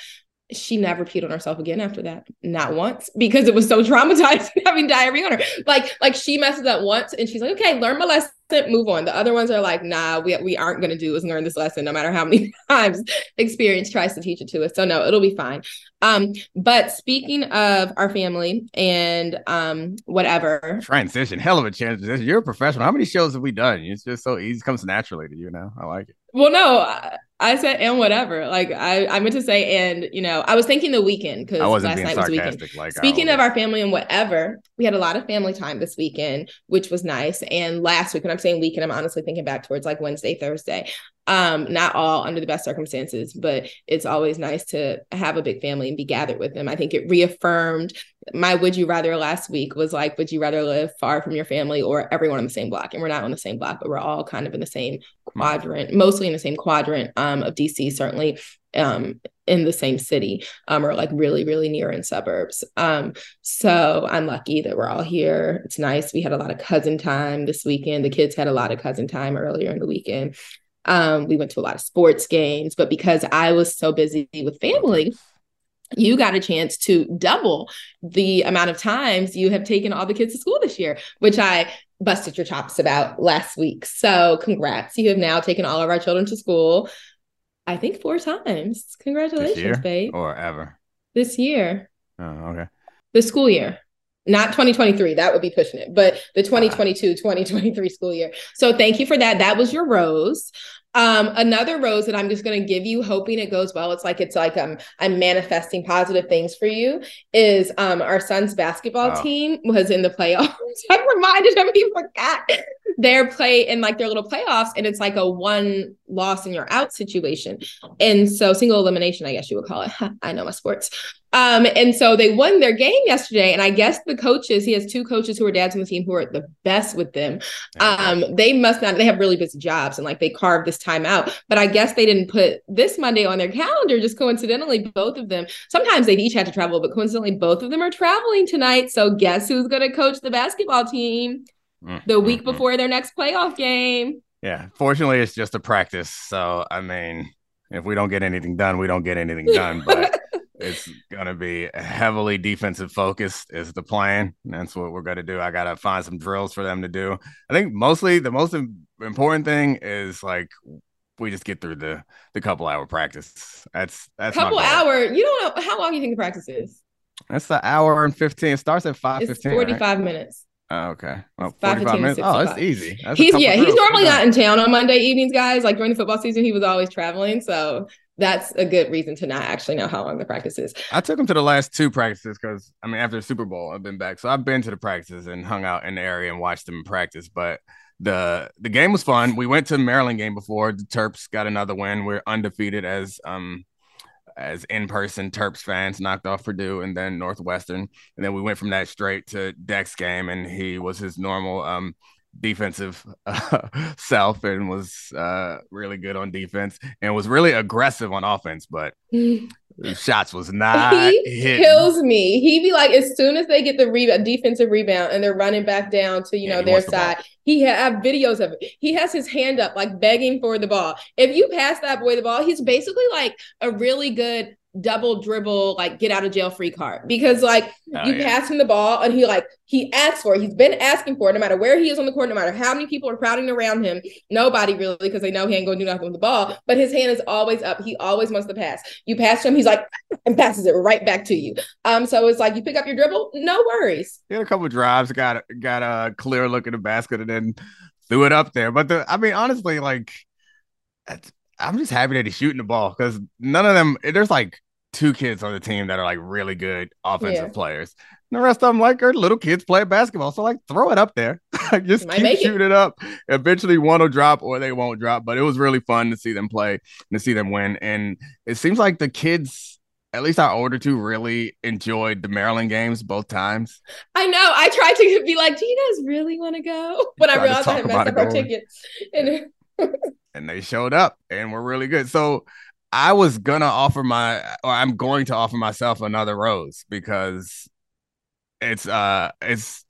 She never peed on herself again after that, not once, because it was so (laughs) traumatizing having diarrhea on her. Like, like she messes up once, and she's like, "Okay, learn my lesson, move on." The other ones are like, "Nah, we we aren't going to do is learn this lesson, no matter how many (laughs) times experience tries to teach it to us." So no, it'll be fine. Um, but speaking of our family and um whatever, transition, hell of a transition. You're a professional. How many shows have we done? It's just so easy. It comes naturally to you now. I like it. Well, no, I, I said and whatever. Like I, I meant to say and you know, I was thinking the weekend because last night was weekend. Like Speaking of our family and whatever, we had a lot of family time this weekend, which was nice. And last week, when I'm saying weekend, I'm honestly thinking back towards like Wednesday, Thursday. Um, not all under the best circumstances, but it's always nice to have a big family and be gathered with them. I think it reaffirmed my would you rather last week was like, would you rather live far from your family or everyone on the same block? And we're not on the same block, but we're all kind of in the same quadrant, mostly in the same quadrant um, of DC, certainly um, in the same city um, or like really, really near in suburbs. Um, so I'm lucky that we're all here. It's nice. We had a lot of cousin time this weekend. The kids had a lot of cousin time earlier in the weekend. Um, we went to a lot of sports games, but because I was so busy with family, you got a chance to double the amount of times you have taken all the kids to school this year, which I busted your chops about last week. So congrats. You have now taken all of our children to school. I think four times. Congratulations, babe. or ever. This year. Oh, okay. The school year. Not 2023, that would be pushing it, but the 2022 2023 school year. So thank you for that. That was your rose. Um, another rose that I'm just gonna give you, hoping it goes well. It's like it's like um I'm manifesting positive things for you. Is um our son's basketball Oh. team was in the playoffs. (laughs) I reminded him he forgot their play in like their little playoffs, and it's like a one loss and you're out situation. And so single elimination, I guess you would call it. (laughs) I know my sports. Um, and so they won their game yesterday. And I guess the coaches, he has two coaches who are dads on the team who are the best with them. Um, they must not, they have really busy jobs and like they carved this time out. But I guess they didn't put this Monday on their calendar, just coincidentally, both of them. Sometimes they've each had to travel, but coincidentally, both of them are traveling tonight. So guess who's gonna coach the basketball team Mm, the week mm, mm. before their next playoff game? Yeah. Fortunately, it's just a practice. So I mean, if we don't get anything done, we don't get anything done. But (laughs) it's gonna be heavily defensive focused is the plan. That's what we're gonna do. I gotta find some drills for them to do. I think mostly the most important thing is like we just get through the the couple hour practice. That's that's Couple hour, you don't know how long you think the practice is? That's the hour and fifteen. It starts at five It's fifteen. 45 minutes. Oh, okay. Well, It's 5:15 45 to minutes. Oh, it's 65. easy. That's He's yeah, he's normally not in town on Monday evenings, guys. Like during the football season, he was always traveling. So that's a good reason to not actually know how long the practice is. I took him to the last two practices because I mean after the Super Bowl I've been back, so I've been to the practices and hung out in the area and watched them practice. But the the game was fun. We went to the Maryland game before. The Terps got another win. We're undefeated as um as in person Terps fans, knocked off Purdue and then Northwestern, and then we went from that straight to Dex game, and he was his normal um defensive uh, (laughs) self and was uh really good on defense and was really aggressive on offense, but (laughs) shots was not hitting. kills me. He be like, as soon as they get the rebound, defensive rebound, and they're running back down to you Yeah, know their wants the side. He ha- have videos of it. He has his hand up, like begging for the ball. If you pass that boy the ball, he's basically like a really good double dribble, like get out of jail free card because like Oh, you yeah. pass him the ball and he like he asks for it. He's been asking for it no matter where he is on the court, no matter how many people are crowding around him. Nobody really because they know he ain't gonna do nothing with the ball. But his hand is always up. He always wants to pass. You pass to him, he's like and passes it right back to you. Um, so it's like you pick up your dribble, no worries. He had a couple drives, got got a clear look at the basket, and then threw it up there. But the, I mean, honestly, like, it's- I'm just happy that he's shooting the ball because none of them. There's like two kids on the team that are like really good offensive Yeah. players. And the rest of them like are little kids playing basketball. So like, throw it up there. (laughs) Like, just Might keep shooting it. up. Eventually, one will drop or they won't drop. But it was really fun to see them play and to see them win. And it seems like the kids. At least our older two really enjoyed the Maryland games both times. I know. I tried to be like, do you guys really want to go? (laughs) When I realized I had messed up our tickets. And (laughs) and they showed up and were really good. So I was gonna offer my, or I'm going to offer myself another rose because it's uh, it's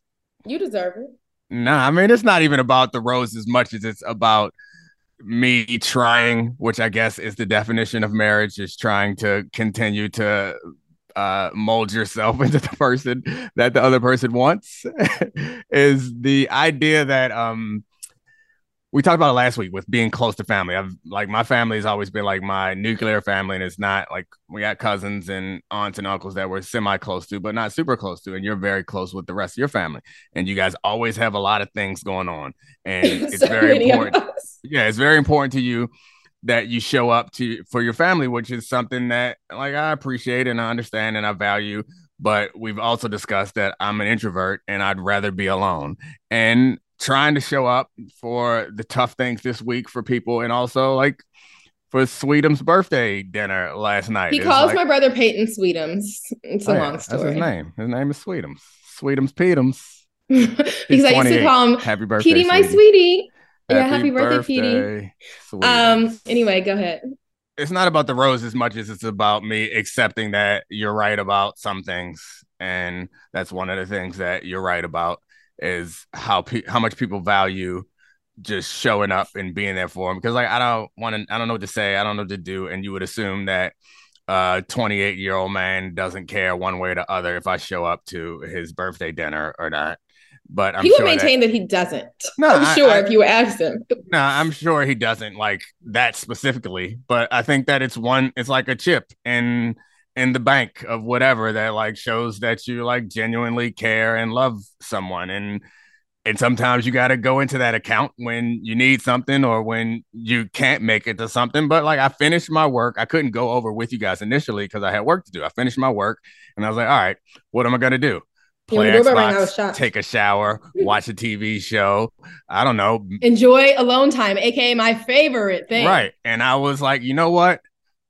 you deserve it. nah. I mean, it's not even about the rose as much as it's about me trying, which I guess is the definition of marriage, is trying to continue to uh mold yourself (laughs) into the person that the other person wants (laughs) is the idea that um we talked about it last week with being close to family. I've like my family has always been like my nuclear family, and it's not like we got cousins and aunts and uncles that we're semi close to, but not super close to. And you're very close with the rest of your family, and you guys always have a lot of things going on, and (laughs) it's So very important. Yeah, it's very important to you that you show up to for your family, which is something that like I appreciate and I understand and I value. But we've also discussed that I'm an introvert and I'd rather be alone. And trying to show up for the tough things this week for people and also like for Sweetum's birthday dinner last night. He It's calls like- my brother Peyton Sweetums. It's a Oh, yeah, long That's story. his name. His name is Sweetums. Sweetums Petums. because (laughs) I used to call him Happy birthday. Petey, my sweetie. sweetie. Yeah, happy birthday, Petey. Um. Anyway, go ahead. it's not about the rose as much as it's about me accepting that you're right about some things and that's one of the things that you're right about is how pe- how much people value just showing up and being there for them because like I don't want to I don't know what to say I don't know what to do. And you would assume that uh, a 28 year old man doesn't care one way or the other if I show up to his birthday dinner or not. But I'm he would sure maintain that, he doesn't. No, I'm I- sure I- if you asked him. no, I'm sure he doesn't like that specifically, but I think that it's one it's like a chip. In in the bank of whatever that like shows that you like genuinely care and love someone and and sometimes you got to go into that account when you need something or when you can't make it to something but like I finished my work I couldn't go over with you guys initially cuz I had work to do I finished my work and I was like all right what am I going to do play the doorbell rang, Xbox, take a shower watch a TV show I don't know Enjoy alone time, aka my favorite thing. Right. And I was like, you know what?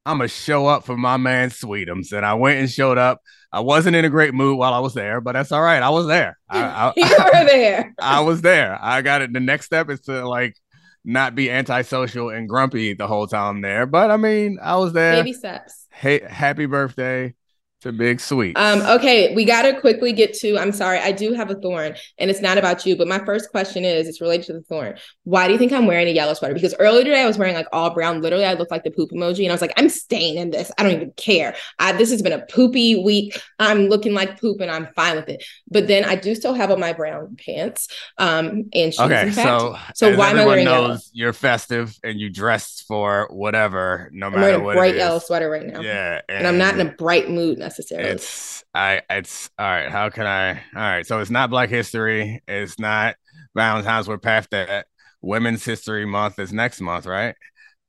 I'm gonna show up for my man Sweetums. And I went and showed up. I wasn't in a great mood while I was there, but that's all right. I was there. (laughs) I, you were (laughs) there. I was there. I got it. The next step is to like not be antisocial and grumpy the whole time there. But I mean, I was there. Baby steps. Hey, happy birthday to Big Sweet. Um, okay, we got to quickly get to. I'm sorry, I do have a thorn, and it's not about you. But my first question is, it's related to the thorn. Why do you think I'm wearing a yellow sweater? Because earlier today I was wearing like all brown. Literally, I looked like the poop emoji, and I was like, I'm staying in this. I don't even care. I, this has been a poopy week. I'm looking like poop, and I'm fine with it. But then I do still have on my brown pants, um, and shoes. Okay, in fact. so so why am I everyone wearing knows, yellow? you're festive and you dressed for whatever, no I'm matter wearing a what bright yellow sweater right now. Yeah, and I'm not in a bright mood necessarily. It's I it's all right. How can I? All right. So it's not Black History. It's not Valentine's. We're past that. Women's History Month is next month, right?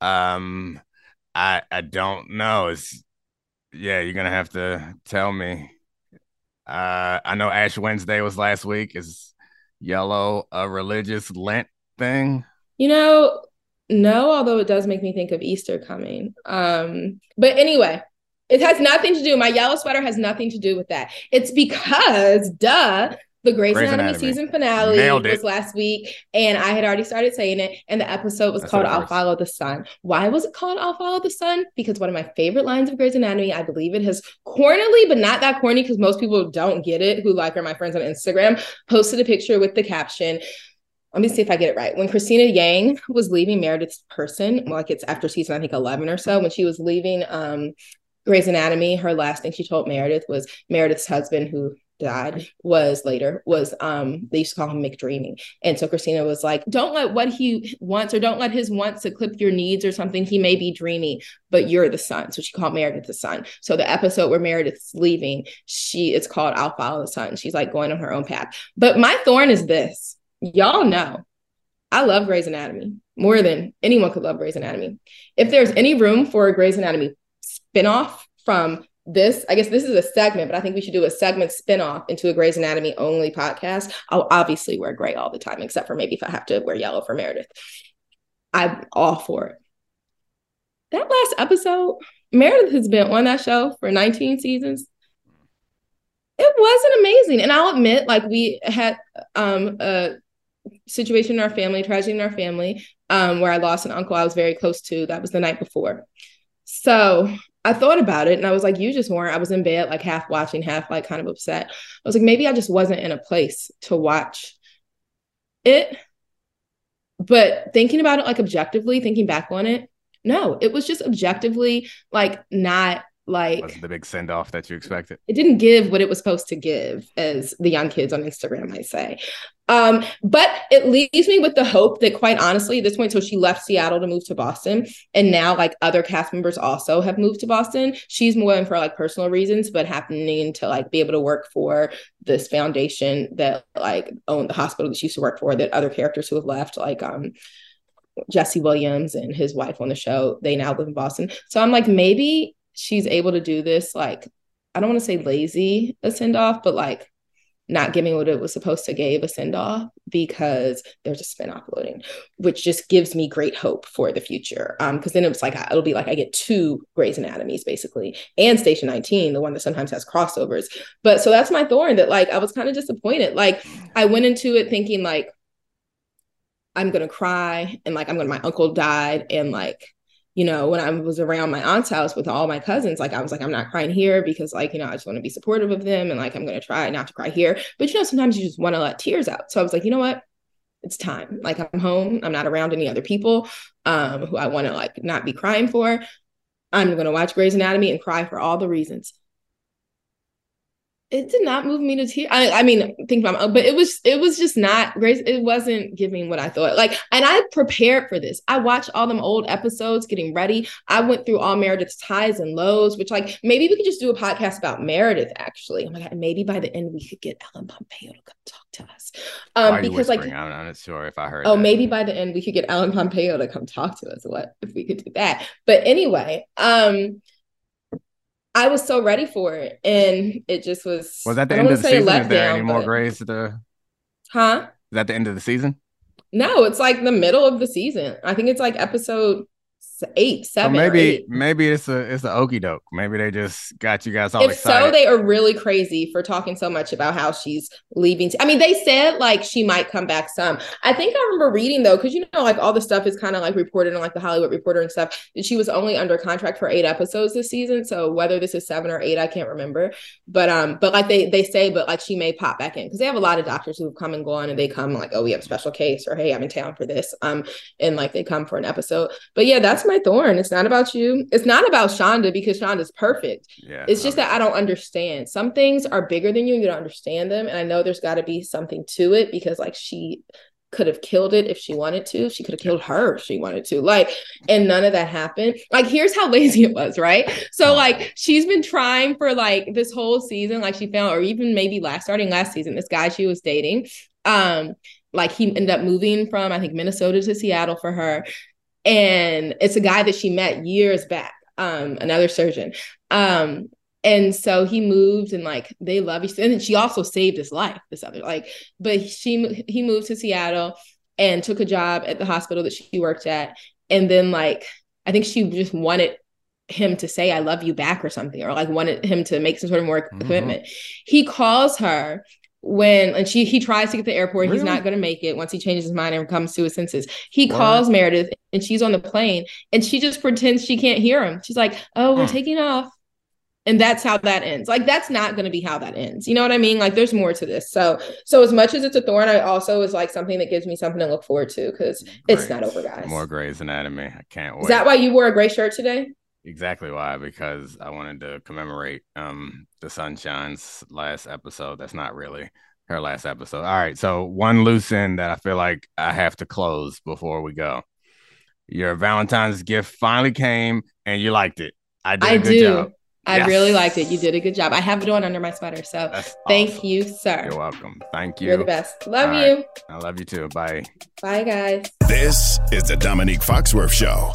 Um, I I don't know. It's yeah. You're gonna have to tell me. Uh, I know Ash Wednesday was last week. Is yellow a religious Lent thing? You know, no, although it does make me think of Easter coming. Um, but anyway, it has nothing to do. My yellow sweater has nothing to do with that. It's because, duh, the Grey's, Grey's Anatomy, Anatomy. season finale was last week, and I had already started saying it, and the episode was That's called "I'll. Follow the Sun." Why was it called "I'll Follow the Sun"? Because one of my favorite lines of Grey's Anatomy, I believe it has cornily, but not that corny, because most people don't get it. Who like are my friends on Instagram? Posted a picture with the caption let me see if I get it right. When Cristina Yang was leaving Meredith's person, well, like it's after season, I think 11 or so, when she was leaving um, Grey's Anatomy, her last thing she told Meredith was Meredith's husband, who died was later was um they used to call him McDreamy. And so Christina was like, don't let what he wants or don't let his wants eclipse your needs or something. He may be dreamy, but you're the sun. So she called Meredith the sun. So the episode where Meredith's leaving, she it's called I'll follow the sun. She's like going on her own path. But my thorn is this. Y'all know I love Grey's Anatomy more than anyone could love Grey's Anatomy. If there's any room for a Grey's Anatomy spinoff from this, I guess this is a segment, but I think we should do a segment spinoff into a Grey's Anatomy only podcast. I'll obviously wear gray all the time, except for maybe if I have to wear yellow for Meredith. I'm all for it. That last episode, Meredith has been on that show for 19 seasons. It wasn't amazing. And I'll admit, like, we had um, a situation in our family, tragedy in our family, um, where I lost an uncle I was very close to. That was the night before. So I thought about it and I was like, you just weren't. I was in bed, like half watching, half like kind of upset. I was like, maybe I just wasn't in a place to watch it. But thinking about it like objectively, thinking back on it, no, it was just objectively like not like wasn't the big send off that you expected. It didn't give what it was supposed to give, as the young kids on Instagram might say. Um, but it leaves me with the hope that, quite honestly, at this point, so she left Seattle to move to Boston, and now like other cast members also have moved to Boston. She's moving for like personal reasons, but happening to like be able to work for this foundation that like owned the hospital that she used to work for. That other characters who have left, like um, Jesse Williams and his wife on the show, they now live in Boston. So I'm like, maybe she's able to do this like I don't want to say lazy a send off, but like not giving what it was supposed to give a send off because there's a spin off loading, which just gives me great hope for the future. Um, because then it's like it'll be like I get two Grey's Anatomies basically, and Station 19, the one that sometimes has crossovers. But so that's my thorn that like I was kind of disappointed. Like I went into it thinking like I'm gonna cry and like I'm gonna my uncle died and like you know, when I was around my aunt's house with all my cousins, like I was like, I'm not crying here because, like, you know, I just want to be supportive of them and like I'm going to try not to cry here. But, you know, sometimes you just want to let tears out. So I was like, you know what? It's time. Like I'm home. I'm not around any other people um, who I want to like not be crying for. I'm going to watch Grey's Anatomy and cry for all the reasons it did not move me to tears. I, I mean, think about, but it was it was just not great. It wasn't giving what I thought. Like, and I prepared for this. I watched all them old episodes, getting ready. I went through all Meredith's highs and lows, which like maybe we could just do a podcast about Meredith. Actually, oh my god, maybe by the end we could get Ellen Pompeo to come talk to us. Um, because like I'm not sure if I heard. Oh, that. maybe by the end we could get Ellen Pompeo to come talk to us. What if we could do that? But anyway, um I was so ready for it, and it just was. Was that the end of the season? Is there any more Greys to? the? Huh? Is that the end of the season? No, it's like the middle of the season. I think it's like episode eight, seven. So maybe eight. maybe it's a it's a okey doke. Maybe they just got you guys all if excited. so, they are really crazy for talking so much about how she's leaving. I mean, they said like she might come back some. I think I remember reading though, because you know, like all the stuff is kind of like reported on like the Hollywood Reporter and stuff. That she was only under contract for eight episodes this season. So whether this is seven or eight, I can't remember. But um, but like they they say, but like she may pop back in because they have a lot of doctors who come and go on, and they come like, oh, we have a special case, or hey, I'm in town for this. Um, and like they come for an episode. But yeah, that's my thorn. It's not about you. It's not about Shonda because Shonda's perfect. Yeah, it's just that I don't understand. Some things are bigger than you and you don't understand them. And I know there's got to be something to it because like she could have killed it if she wanted to. She could have killed her if she wanted to. Like, and none of that happened. Like, here's how (laughs) lazy it was, right? So, like, she's been trying for like this whole season, like she found, or even maybe last starting last season, this guy she was dating. Um, like he ended up moving from I think Minnesota to Seattle for her and it's a guy that she met years back um another surgeon. Um and so he moved and like they love each other. And she also saved his life this other like but she he moved to seattle and took a job at the hospital that she worked at. And then like i think she just wanted him to say i love you back or something or like wanted him to make some sort of more mm-hmm. commitment he calls her when and she he tries to get the airport. Really? he's not going to make it once he changes his mind and comes to his senses. He what? calls meredith and she's on the plane and she just pretends she can't hear him. She's like oh we're huh. taking off. And that's how that ends. Like that's not going to be how that ends. You know what i mean? Like there's more to this. So so as much as it's a thorn i also is like something that gives me something to look forward to because it's not over guys. More Grey's Anatomy. I can't wait is that why you wore a gray shirt today Exactly why, because I wanted to commemorate um the Sunshine's last episode. That's not really her last episode. All right, so one loose end that I feel like I have to close before we go. Your Valentine's gift finally came, and you liked it. I did. I do. Job. I yes. really liked it. You did a good job. I have it on under my sweater. So That's thank awesome. you, sir. You're welcome. Thank you. You're the best. Love All you. Right. I love you too. Bye. Bye, guys. This is the Domonique Foxworth Show.